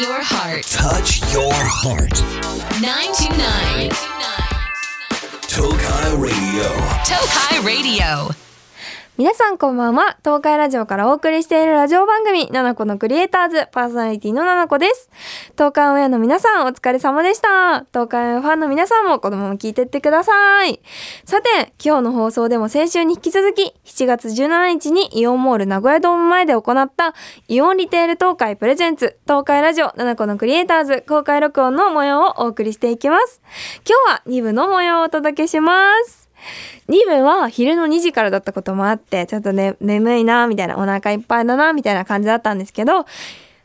your heart. Touch your heart. 929. Tokai Radio. Tokai Radio. 皆さんこんばんは。東海ラジオからお送りしているラジオ番組、ナナコのクリエイターズ、パーソナリティのナナコです。東海オンエアの皆さん、お疲れ様でした。東海オンエアファンの皆さんも子供も聞いてってください。さて、今日の放送でも先週に引き続き、7月17日にイオンモール名古屋ドーム前で行った、イオンリテール東海プレゼンツ、東海ラジオ、ナナコのクリエイターズ、公開録音の模様をお送りしていきます。今日は2部の模様をお届けします。2部は昼の2時からだったこともあって、ちょっとね、眠いな、みたいな、お腹いっぱいだな、みたいな感じだったんですけど、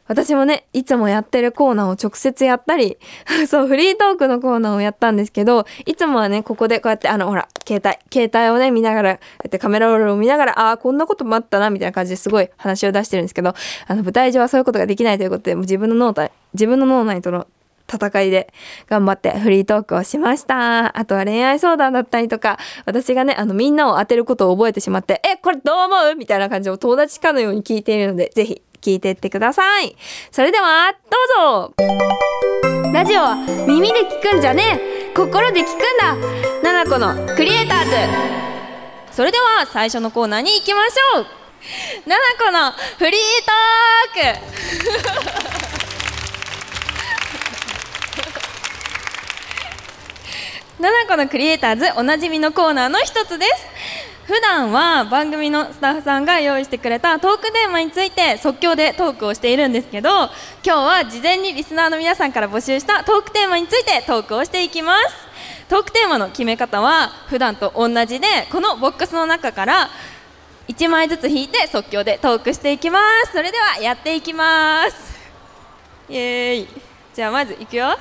私もね、いつもやってるコーナーを直接やったり、そう、フリートークのコーナーをやったんですけど、いつもはね、ここでこうやって、あの、ほら、携帯、携帯をね、見ながら、やってカメラロールを見ながら、ああ、こんなこともあったな、みたいな感じですごい話を出してるんですけど、あの、舞台上はそういうことができないということで、もう自分の脳内、自分の脳内との戦いで頑張ってフリートークをしました。あとは恋愛相談だったりとか、私がね、あのみんなを当てることを覚えてしまって、え、これどう思う？みたいな感じを友達かのように聞いているので、ぜひ聞いていってください。それでは、どうぞ。ラジオは耳で聞くんじゃねえ。心で聞くんだ。ナナコのクリエイターズ。それでは最初のコーナーに行きましょう。ナナコのフリートークナナコのクリエイターズおなじみのコーナーの一つです。普段は番組のスタッフさんが用意してくれたトークテーマについて即興でトークをしているんですけど今日は事前にリスナーの皆さんから募集したトークテーマについてトークをしていきます。トークテーマの決め方は普段と同じでこのボックスの中から1枚ずつ引いて即興でトークしていきます。それではやっていきます。イエーイ。じゃあまずいくよ。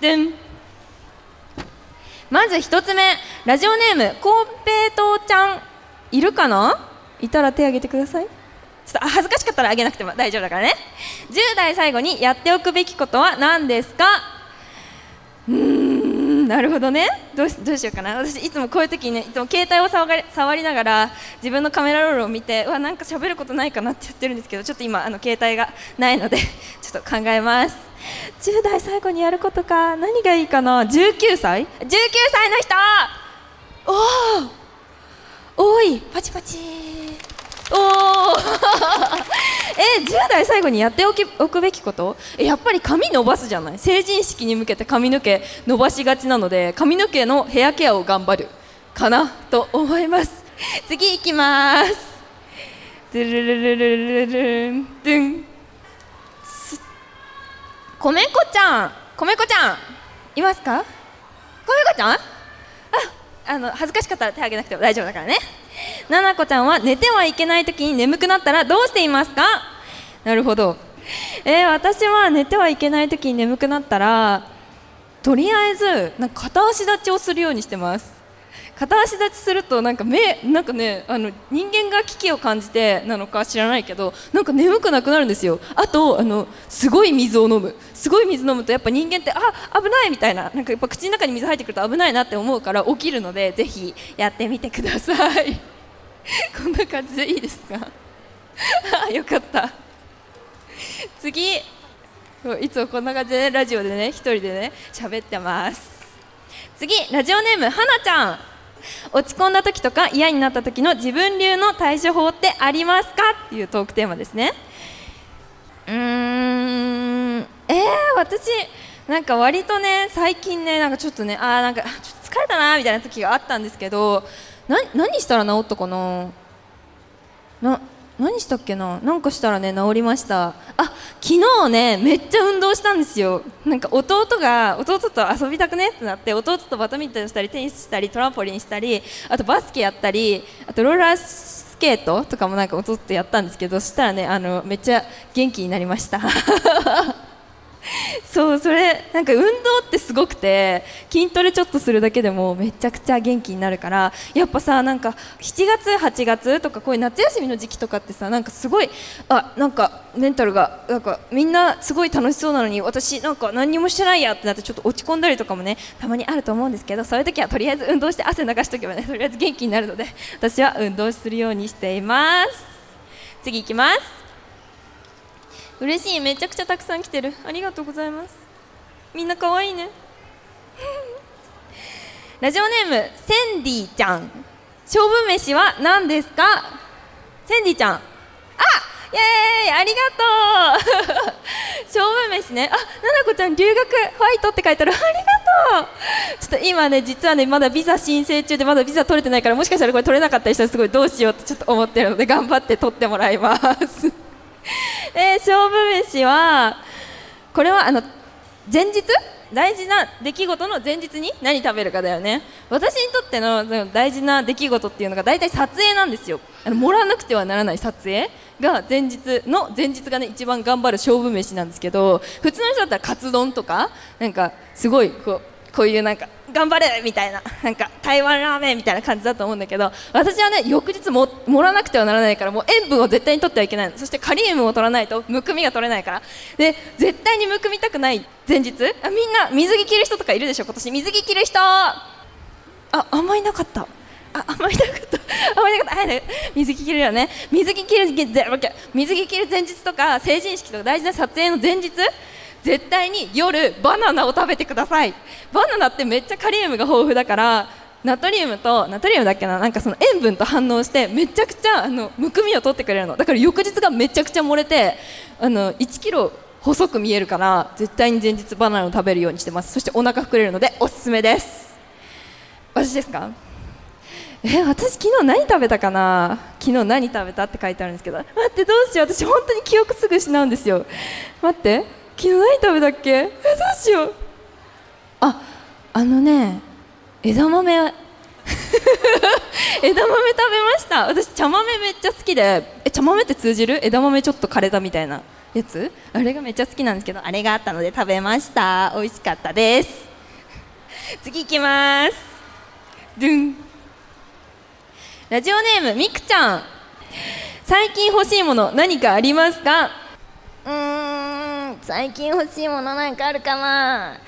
でんまず一つ目ラジオネームコンペイトーちゃん。いるかな？いたら手挙げてください。ちょっとあ恥ずかしかったらあげなくても大丈夫だからね。10代最後にやっておくべきことは何ですか？なるほどね。どうしどうしようかな。私いつもこういう時にねいつも携帯を触り触りながら自分のカメラロールを見てうわなんか喋ることないかなって言ってるんですけどちょっと今あの携帯がないので ちょっと考えます。10代最後にやることか。何がいいかな。19歳 ?19 歳の人！おお多い！パチパチおお10代最後にやっておきおくべきこと？えやっぱり髪伸ばすじゃない？成人式に向けて髪の毛伸ばしがちなので髪の毛のヘアケアを頑張る。かなと思います。次いきます。ドゥルルルルルルルン。ドゥン。こめこちゃん。こめこちゃん。いますか？こめこちゃん？ああの恥ずかしかったら手挙げなくても大丈夫だからね。ななこちゃんは寝てはいけない時に眠くなったらどうしていますか？なるほど。えー、私は寝てはいけない時に眠くなったらとりあえずなんか片足立ちをするようにしてます。片足立ちするとなんか目なんかねあの人間が危機を感じてなのか知らないけどなんか眠くなくなるんですよ。あとあのすごい水を飲む。すごい水飲むとやっぱ人間ってあ危ないみたいな。なんかやっぱ口の中に水入ってくると危ないなって思うから起きるのでぜひやってみてください。こんな感じでいいですか？あ よかった。次いつもこんな感じで、ね、ラジオでね一人でね喋ってます。次ラジオネームはなちゃん。落ち込んだ時とか嫌になった時の自分流の対処法ってありますか？っていうトークテーマですね。うーんえー、私なんか割とね最近ねなんかちょっとねあーなんかちょっと疲れたなみたいな時があったんですけどな何したら治ったかな？な何したっけな？なんかしたらね治りました。あ昨日ねめっちゃ運動したんですよ。なんか弟が弟と遊びたくね？ってなって弟とバドミントンしたりテニスしたりトランポリンしたりあとバスケやったりあとローラースケートとかもなんか弟とやったんですけどそしたらねあのめっちゃ元気になりました。そうそれなんか運動ってすごくて筋トレちょっとするだけでもめちゃくちゃ元気になるからやっぱさなんか7月8月とかこういう夏休みの時期とかってさなんかすごいあなんかメンタルがなんかみんなすごい楽しそうなのに私なんか何にもしてないやってなってちょっと落ち込んだりとかもねたまにあると思うんですけどそういう時はとりあえず運動して汗流しとけばねとりあえず元気になるので私は運動するようにしています。次いきます。嬉しい。めちゃくちゃたくさん来てる。ありがとうございます。みんな可愛いね。ラジオネームセンディちゃん。勝負飯は何ですか？センディちゃん。あイエーイ。ありがとう。勝負飯ね。あななこちゃん留学ファイトって書いてある。ありがとう。ちょっと今ね実はねまだビザ申請中でまだビザ取れてないからもしかしたらこれ取れなかったりしたらすごいどうしようってちょっと思ってるので頑張って取ってもらいます。えー、勝負飯はこれはあの前日？大事な出来事の前日に何食べるかだよね。私にとっての大事な出来事っていうのが大体撮影なんですよ。あの盛らなくてはならない撮影が前日の前日がね一番頑張る勝負飯なんですけど普通の人だったらカツ丼とかなんかすごいこうこういうなんか頑張れみたいななんか台湾ラーメンみたいな感じだと思うんだけど私はね翌日も盛らなくてはならないからもう塩分を絶対に取ってはいけないそしてカリウムを取らないとむくみが取れないから。で絶対にむくみたくない前日？あみんな水着着る人とかいるでしょ？今年。水着着る人。ああんまりなかった。ああんまり なかった。あんまりなかった。はい水着着るよね。水着着る水着着る前日とか成人式とか大事な撮影の前日？絶対に夜バナナを食べてください。バナナってめっちゃカリウムが豊富だからナトリウムとナトリウムだっけななんかその塩分と反応してめちゃくちゃあのむくみを取ってくれるの。だから翌日がめちゃくちゃ漏れてあの1キロ細く見えるから絶対に前日バナナを食べるようにしてます。そしてお腹膨れるのでおすすめです。私ですか？え私昨日何食べたかな？昨日何食べたって書いてあるんですけど。待ってどうしよう。私本当に記憶すぐ失うんですよ。待って。昨日何食べたっけえどうしよう。ああのね枝豆 枝豆食べました。私茶豆めっちゃ好きで。え茶豆って通じる？枝豆ちょっと枯れたみたいなやつ？あれがめっちゃ好きなんですけどあれがあったので食べました。美味しかったです。次行きます。ドゥン。ラジオネームみくちゃん。最近欲しいもの何かありますか？うー最近欲しいものなんかあるかな？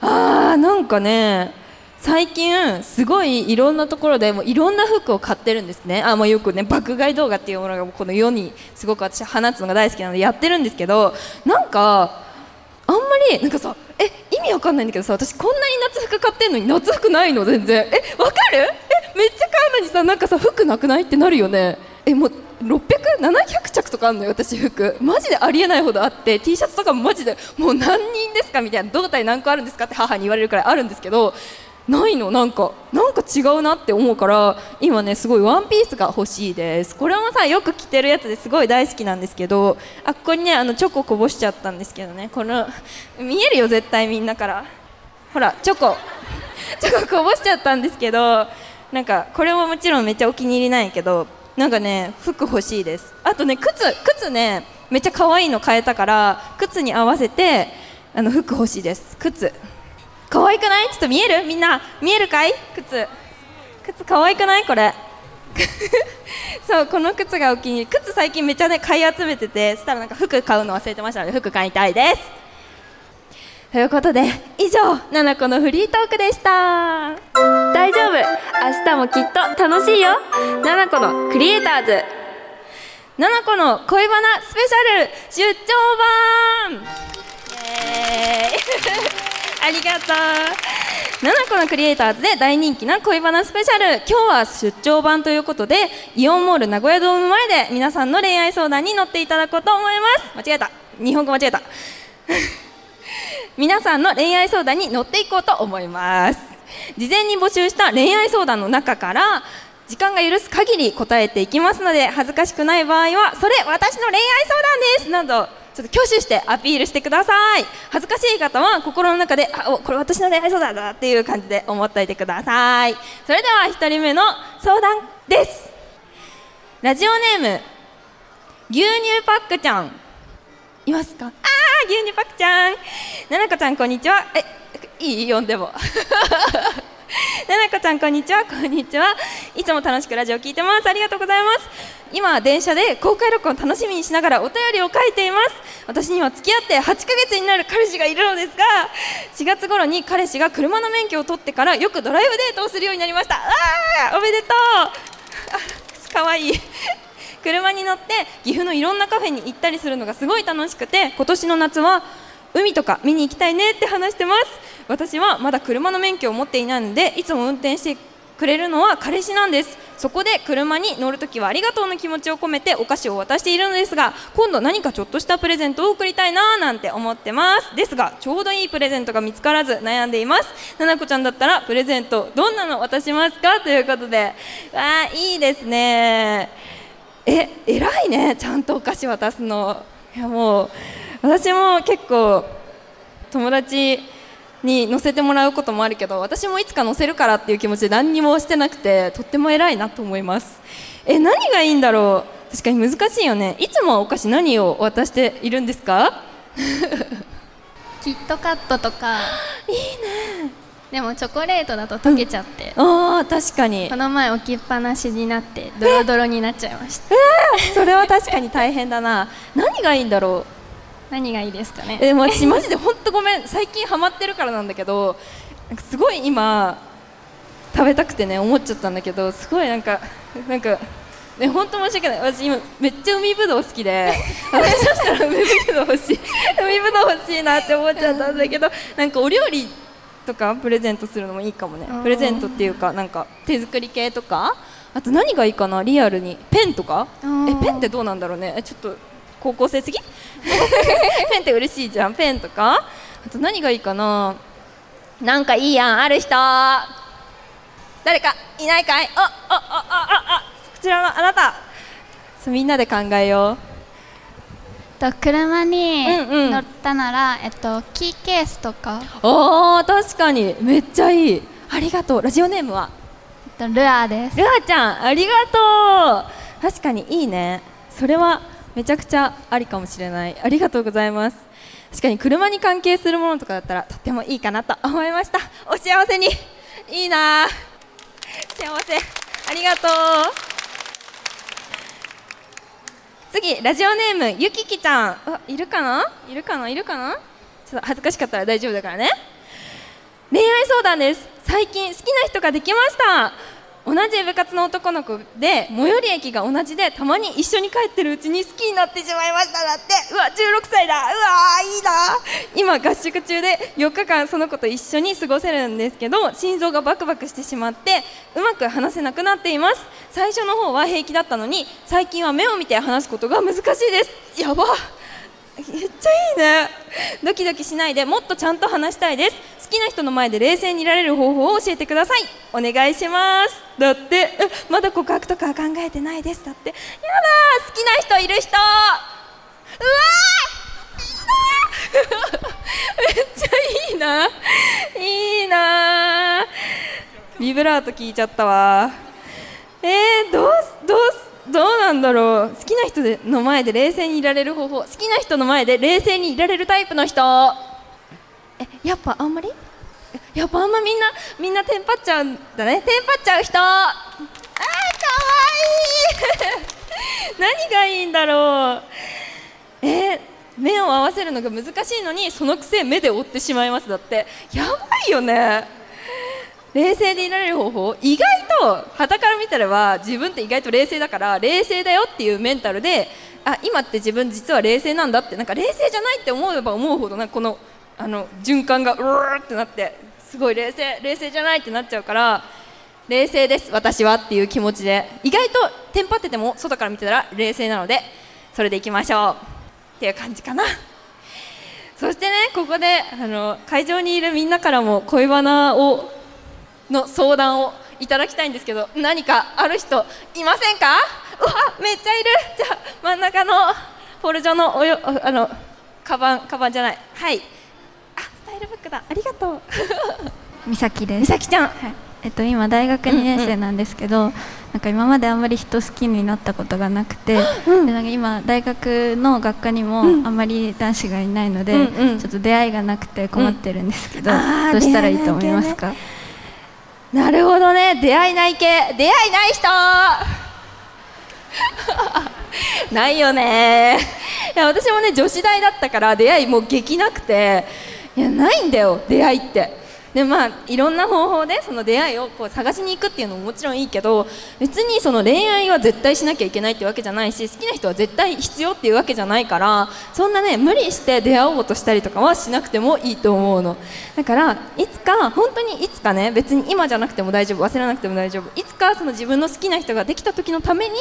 あーなんかね最近すごいいろんなところでもいろんな服を買ってるんですね。あもうよくね爆買い動画っていうものがこの世にすごく私放つのが大好きなのでやってるんですけどなんかあんまりなんかさえ意味わかんないんだけどさ私こんなに夏服買ってんのに夏服ないの？全然。えわかる？えめっちゃ買うのにさなんかさ服なくない？ってなるよね。えもう600700着とかあるのよ私服。マジでありえないほどあって T シャツとかもマジでもう何人ですかみたいな胴体何個あるんですかって母に言われるくらいあるんですけどないの。なんかなんか違うなって思うから今ねすごいワンピースが欲しいです。これもさよく着てるやつですごい大好きなんですけどあここにねあのチョコこぼしちゃったんですけどね。この見えるよ絶対みんなから。ほらチョコ。チョコこぼしちゃったんですけどなんかこれももちろんめっちゃお気に入りなんやけどなんかね服欲しいです。あとね靴靴ねめっちゃ可愛いの買えたから靴に合わせてあの服欲しいです。靴。可愛くない？ちょっと見える？みんな。見えるかい？靴。靴可愛くない？これ。そうこの靴がお気に入り。靴最近めっちゃね買い集めててそしたらなんか服買うの忘れてましたので服買いたいです。ということで以上ナナコのフリートークでした。大丈夫。明日もきっと楽しいよ。ナナコのクリエイターズ。ナナコの恋バナスペシャル出張版。ありがとうナナコのクリエイターズで大人気な恋バナスペシャル。今日は出張版ということでイオンモール名古屋ドーム前で皆さんの恋愛相談に乗っていただこうと思います。間違えた。日本語間違えた皆さんの恋愛相談に乗っていこうと思います。事前に募集した恋愛相談の中から時間が許す限り答えていきますので恥ずかしくない場合はそれ私の恋愛相談です。などちょっと挙手してアピールしてください。恥ずかしい方は心の中であおこれ私の恋愛相談だっていう感じで思っておいてください。それでは1人目の相談です。ラジオネーム牛乳パックちゃん。いますか？あー牛乳パックちゃん。ななこちゃんこんにちは。えいい？呼んでも。ななこちゃんこんにちは。こんにちは。いつも楽しくラジオ聞いてます。ありがとうございます。今電車で公開録音楽しみにしながらお便りを書いています。私には付き合って8ヶ月になる彼氏がいるのですが4月頃に彼氏が車の免許を取ってからよくドライブデートをするようになりました。あおめでとう。あかわいい。車に乗って岐阜のいろんなカフェに行ったりするのがすごい楽しくて今年の夏は海とか見に行きたいねって話してます。私はまだ車の免許を持っていないのでいつも運転してくれるのは彼氏なんです。そこで車に乗るときはありがとうの気持ちを込めてお菓子を渡しているのですが今度何かちょっとしたプレゼントを送りたいなーなんて思ってます。ですがちょうどいいプレゼントが見つからず悩んでいます。ななこちゃんだったらプレゼントどんなの渡しますか？ということで。わあいいですね。え偉いね。ちゃんとお菓子渡すの。いやもう私も結構友達に乗せてもらうこともあるけど私もいつか乗せるからっていう気持ちで何にもしてなくてとっても偉いなと思います。え何がいいんだろう？確かに難しいよね。いつもお菓子何を渡しているんですか？キットカットとか。いいね。でもチョコレートだと溶けちゃって、あー確かに。この前置きっぱなしになってドロドロになっちゃいました。それは確かに大変だな。何がいいんだろう？何がいいですかね？えでも私マジで本当ごめん。最近ハマってるからなんだけどすごい今食べたくてね思っちゃったんだけどすごいなんかなんかね本当申し訳ない。私今めっちゃ海ぶどう好きで 私そしたら海ぶどう欲しい。海ぶどう欲しいなって思っちゃったんだけどなんかお料理とかプレゼントするのもいいかもね。プレゼントっていうかなんか手作り系とかあと何がいいかな？リアルに。ペンとか？えペンってどうなんだろうね。えちょっと高校生すぎ？ペンって嬉しいじゃんペンとか？あと何がいいかな？なんかいいやんある人？誰か？いないかい？ああああああこちらのあなた。そうみんなで考えよと車にうんうん。乗ったなら、えっと、キーケースとか。うあー確かに。めっちゃいい。ありがとう。ラジオネームは？えっとルアーです。ルアちゃんありがとう。確かにいいね。それはめちゃくちゃありかもしれない。ありがとうございます。確かに車に関係するものとかだったらとってもいいかなと思いました。お幸せに。いいな。幸せ。ありがとう。次ラジオネームゆききちゃん。あいるかな？いるかな？いるかな？ちょっと恥ずかしかったら大丈夫だからね。恋愛相談です。最近好きな人ができました。同じ部活の男の子で最寄り駅が同じでたまに一緒に帰ってるうちに好きになってしまいました。だってうわ16歳だ。うわーいいな。今合宿中で4日間その子と一緒に過ごせるんですけど心臓がバクバクしてしまってうまく話せなくなっています。最初の方は平気だったのに最近は目を見て話すことが難しいです。やば。めっちゃいいね。ドキドキしないでもっとちゃんと話したいです。好きな人の前で冷静にいられる方法を教えてください。お願いします。だってまだ告白とか考えてないです。だってやだ好きな人いる人。うわー。めっちゃいいな。いいなビブラート聞いちゃったわ。えー、どうどうなんだろう。好きな人での前で冷静にいられる方法。好きな人の前で冷静にいられるタイプの人。えやっぱあんまり？えやっぱあんまみんなみんなテンパっちゃうんだね。テンパっちゃう人。あーかわいい。何がいいんだろう。えー目を合わせるのが難しいのにそのくせ目で追ってしまいますだって。やばいよね。冷静でいられる方法。意外と傍から見たらは自分って意外と冷静だから冷静だよっていうメンタルであ今って自分実は冷静なんだってなんか冷静じゃないって思えば思うほどなこのあの循環がうーってなってすごい冷静冷静じゃないってなっちゃうから冷静です私はっていう気持ちで意外とテンパってても外から見てたら冷静なのでそれでいきましょうっていう感じかな。そしてねここであの会場にいるみんなからも恋バナをの相談をいただきたいんですけど何かある人いませんか？うわめっちゃいる。じゃあ真ん中のフォルジョのおよああのカバンカバンじゃない。はい。あスタイルブックだ。ありがとう。美咲です。美咲ちゃん。はい。えっと、今大学2年生なんですけど、なんか今まであんまり人好きになったことがなくて、うんでなんか今大学の学科にもうん。あんまり男子がいないので、うんうん。ちょっと出会いがなくて困ってるんですけど、うんどうしたらいいと思いますか、なるほどね。出会いない系。出会いない人。ないよね。いや私もね女子大だったから出会いもう激なくて。いやないんだよ。出会いって。でまあいろんな方法でその出会いをこう探しに行くっていうのももちろんいいけど別にその恋愛は絶対しなきゃいけないってわけじゃないし好きな人は絶対必要っていうわけじゃないからそんなね無理して出会おうとしたりとかはしなくてもいいと思うの。だからいつか本当にいつかね別に今じゃなくても大丈夫忘れなくても大丈夫いつかその自分の好きな人ができた時のために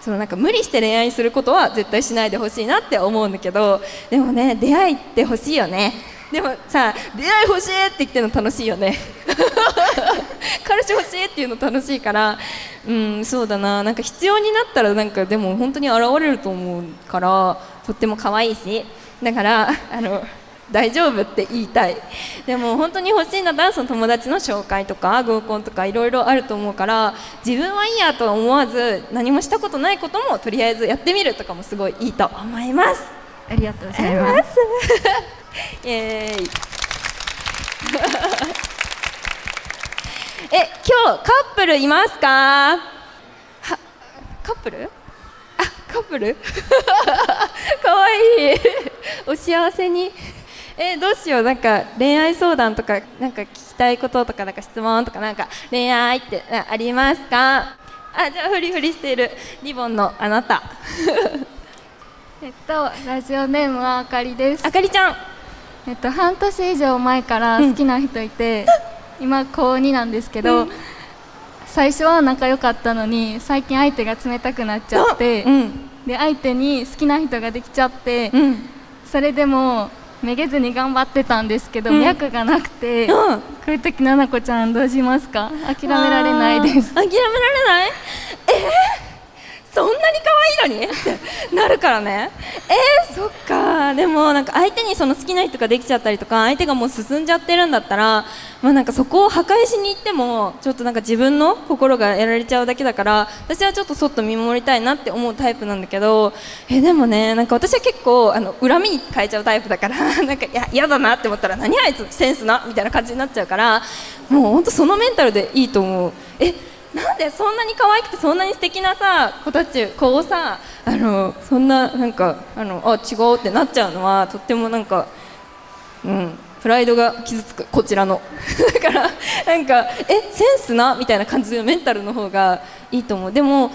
そのなんか無理して恋愛することは絶対しないでほしいなって思うんだけどでもね出会いって欲しいよね。でもさ出会い欲しいって言ってるの楽しいよね。彼氏欲しいっていうの楽しいからうんそうだな。なんか必要になったらなんかでも本当に現れると思うからとっても可愛いし。だからあの大丈夫って言いたい。でも本当に欲しいんだったらその友達の紹介とか合コンとかいろいろあると思うから自分はいいやとは思わず何もしたことないこともとりあえずやってみるとかもすごいいいと思います。ありがとうございますイエーイ。え今日カップルいますか？はカップル？あカップル？かわいい。お幸せに。えどうしよう。なんか恋愛相談とかなんか聞きたいこととかなんか質問とかなんか恋愛ってあありますか？あじゃあフリフリしている。リボンのあなた。えっとラジオネームはあかりです。あかりちゃんえっと半年以上前から好きな人いて、今高2なんですけど、最初は仲良かったのに最近相手が冷たくなっちゃって、うん。で相手に好きな人ができちゃって、うん。それでもめげずに頑張ってたんですけど、うん。脈がなくて、うん。こういう時ななこちゃんどうしますか？諦められないです。諦められない？えー、そんなに可愛いのに？ってなるからね。えー、そっか。でもなんか相手にその好きな人ができちゃったりとか相手がもう進んじゃってるんだったらまあなんかそこを破壊しに行ってもちょっとなんか自分の心がやられちゃうだけだから私はちょっとそっと見守りたいなって思うタイプなんだけどえでもねなんか私は結構あの恨みに変えちゃうタイプだから なんか嫌だなって思ったら何あいつセンスなみたいな感じになっちゃうからもう本当そのメンタルでいいと思う。えなんでそんなに可愛くてそんなに素敵なさ子たち子をさあのそんななんかあのあ違うってなっちゃうのはとってもなんかうんプライドが傷つくこちらの。だからなんかえセンスな？みたいな感じのメンタルの方がいいと思う。でも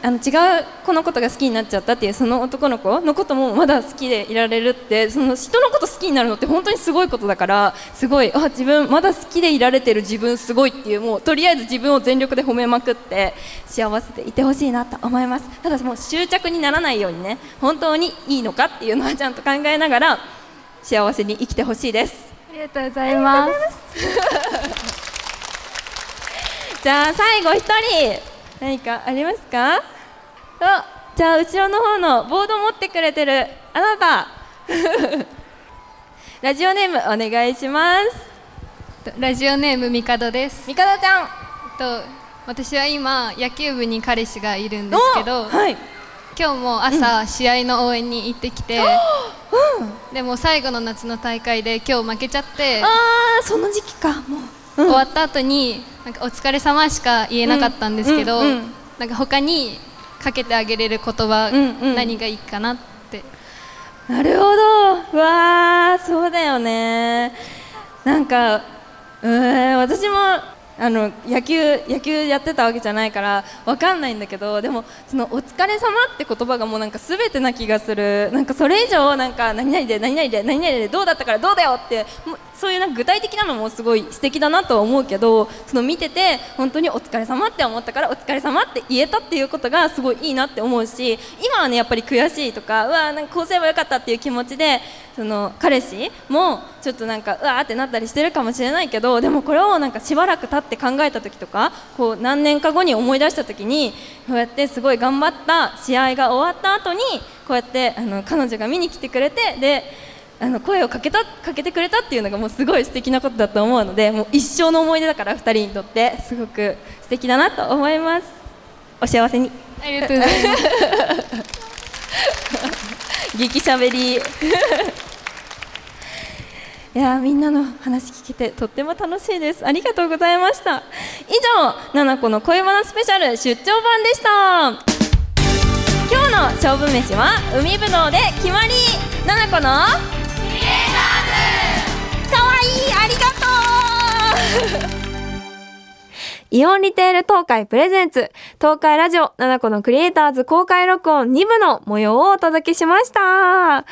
あの違う子のことが好きになっちゃったっていうその男の子のこともまだ好きでいられるってその人のこと好きになるのって本当にすごいことだからすごいあ自分まだ好きでいられてる自分すごいっていうもうとりあえず自分を全力で褒めまくって幸せでいてほしいなと思います。ただもう執着にならないようにね本当にいいのかっていうのはちゃんと考えながら幸せに生きてほしいです。ありがとうございます。じゃあ最後一人何かありますか？あじゃあ後ろの方のボード持ってくれてるあなた。ラジオネームお願いします。ラジオネームみかどです。みかどちゃん。と私は今野球部に彼氏がいるんですけど、おはい。今日も朝、試合の応援に行ってきて、でも最後の夏の大会で今日負けちゃって、あーその時期かもう、終わった後になんかお疲れ様しか言えなかったんですけど、なんか他にかけてあげれる言葉、うんうん。何がいいかなって。なるほど。わーそうだよね。なんかうーん私もあの野球野球やってたわけじゃないからわかんないんだけどでもそのお疲れ様って言葉がもうなんかすべてな気がする。なんかそれ以上なんか何々で何々で何々でどうだったからどうだよってもうそういうなんか具体的なのもすごい素敵だなとは思うけどその見てて本当にお疲れ様って思ったからお疲れ様って言えたっていうことがすごいいいなって思うし今はねやっぱり悔しいとかうわなんかこうすればよかったっていう気持ちでその彼氏もちょっとなんかうわーってなったりしてるかもしれないけどでもこれをなんかしばらく経って考えた時とかこう何年か後に思い出した時にこうやってすごい頑張った試合が終わった後にこうやってあの彼女が見に来てくれてであの声をかけたかけてくれたっていうのがもうすごい素敵なことだと思うのでもう一生の思い出だから2人にとってすごく素敵だなと思います。お幸せに。ありがとうございます。激しゃべりいやみんなの話聞けてとっても楽しいです。ありがとうございました。以上「ななこの恋バナスペシャル出張版」でした。今日の勝負飯は海ぶどうで決まり。ななこのかわいいありがとう。イオンリテール東海プレゼンツ。東海ラジオ7個のクリエイターズ公開録音2部の模様をお届けしました。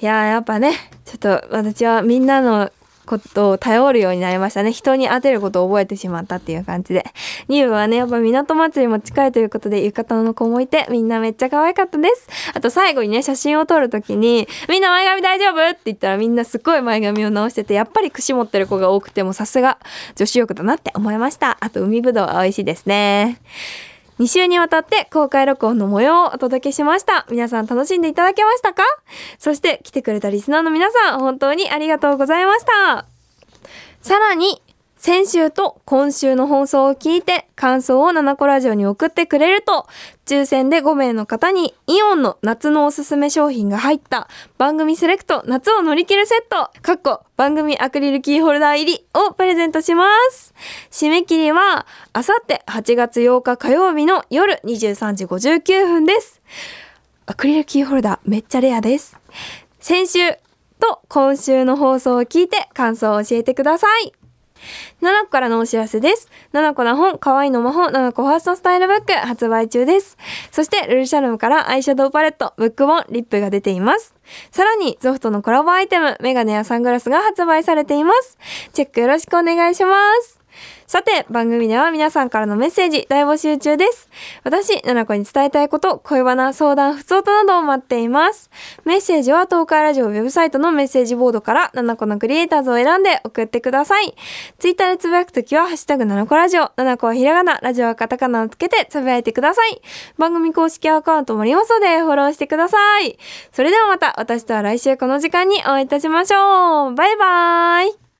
いやーやっぱねちょっと私はみんなのことを頼るようになりましたね。人に当てることを覚えてしまったっていう感じで。2部はね、やっぱ港祭りも近いということで、浴衣の子もいて、みんなめっちゃ可愛かったです。あと最後にね、写真を撮るときに、みんな前髪大丈夫？って言ったらみんなすっごい前髪を直してて、やっぱり串持ってる子が多くてもさすが女子力だなって思いました。あと海ぶどうは美味しいですね。2週にわたって公開録音の模様をお届けしました。皆さん楽しんでいただけましたか？そして来てくれたリスナーの皆さん、本当にありがとうございました。さらに、先週と今週の放送を聞いて感想を7個ラジオに送ってくれると、抽選で5名の方にイオンの夏のおすすめ商品が入った番組セレクト夏を乗り切るセット、かっこ番組アクリルキーホルダー入りをプレゼントします。締め切りは、あさって8月8日火曜日の夜23時59分です。アクリルキーホルダーめっちゃレアです。先週と今週の放送を聞いて感想を教えてください。ナナコからのお知らせです。ナナコの本、可愛いの魔法、ナナコファーストスタイルブック発売中です。そして、ルルシャルムからアイシャドウパレット、ブック本、リップが出ています。さらに、ゾフトのコラボアイテム、メガネやサングラスが発売されています。チェックよろしくお願いします。さて、番組では皆さんからのメッセージ大募集中です。私、ななこに伝えたいこと、恋バナ、相談、不通となどを待っています。メッセージは東海ラジオウェブサイトのメッセージボードから、ななこのクリエイターズを選んで送ってください。ツイッターでつぶやくときは、ハッシュタグななこラジオ、ななこはひらがな、ラジオはカタカナをつけてつぶやいてください。番組公式アカウントもありますので、フォローしてください。それではまた、私とは来週この時間にお会いいたしましょう。バイバーイ。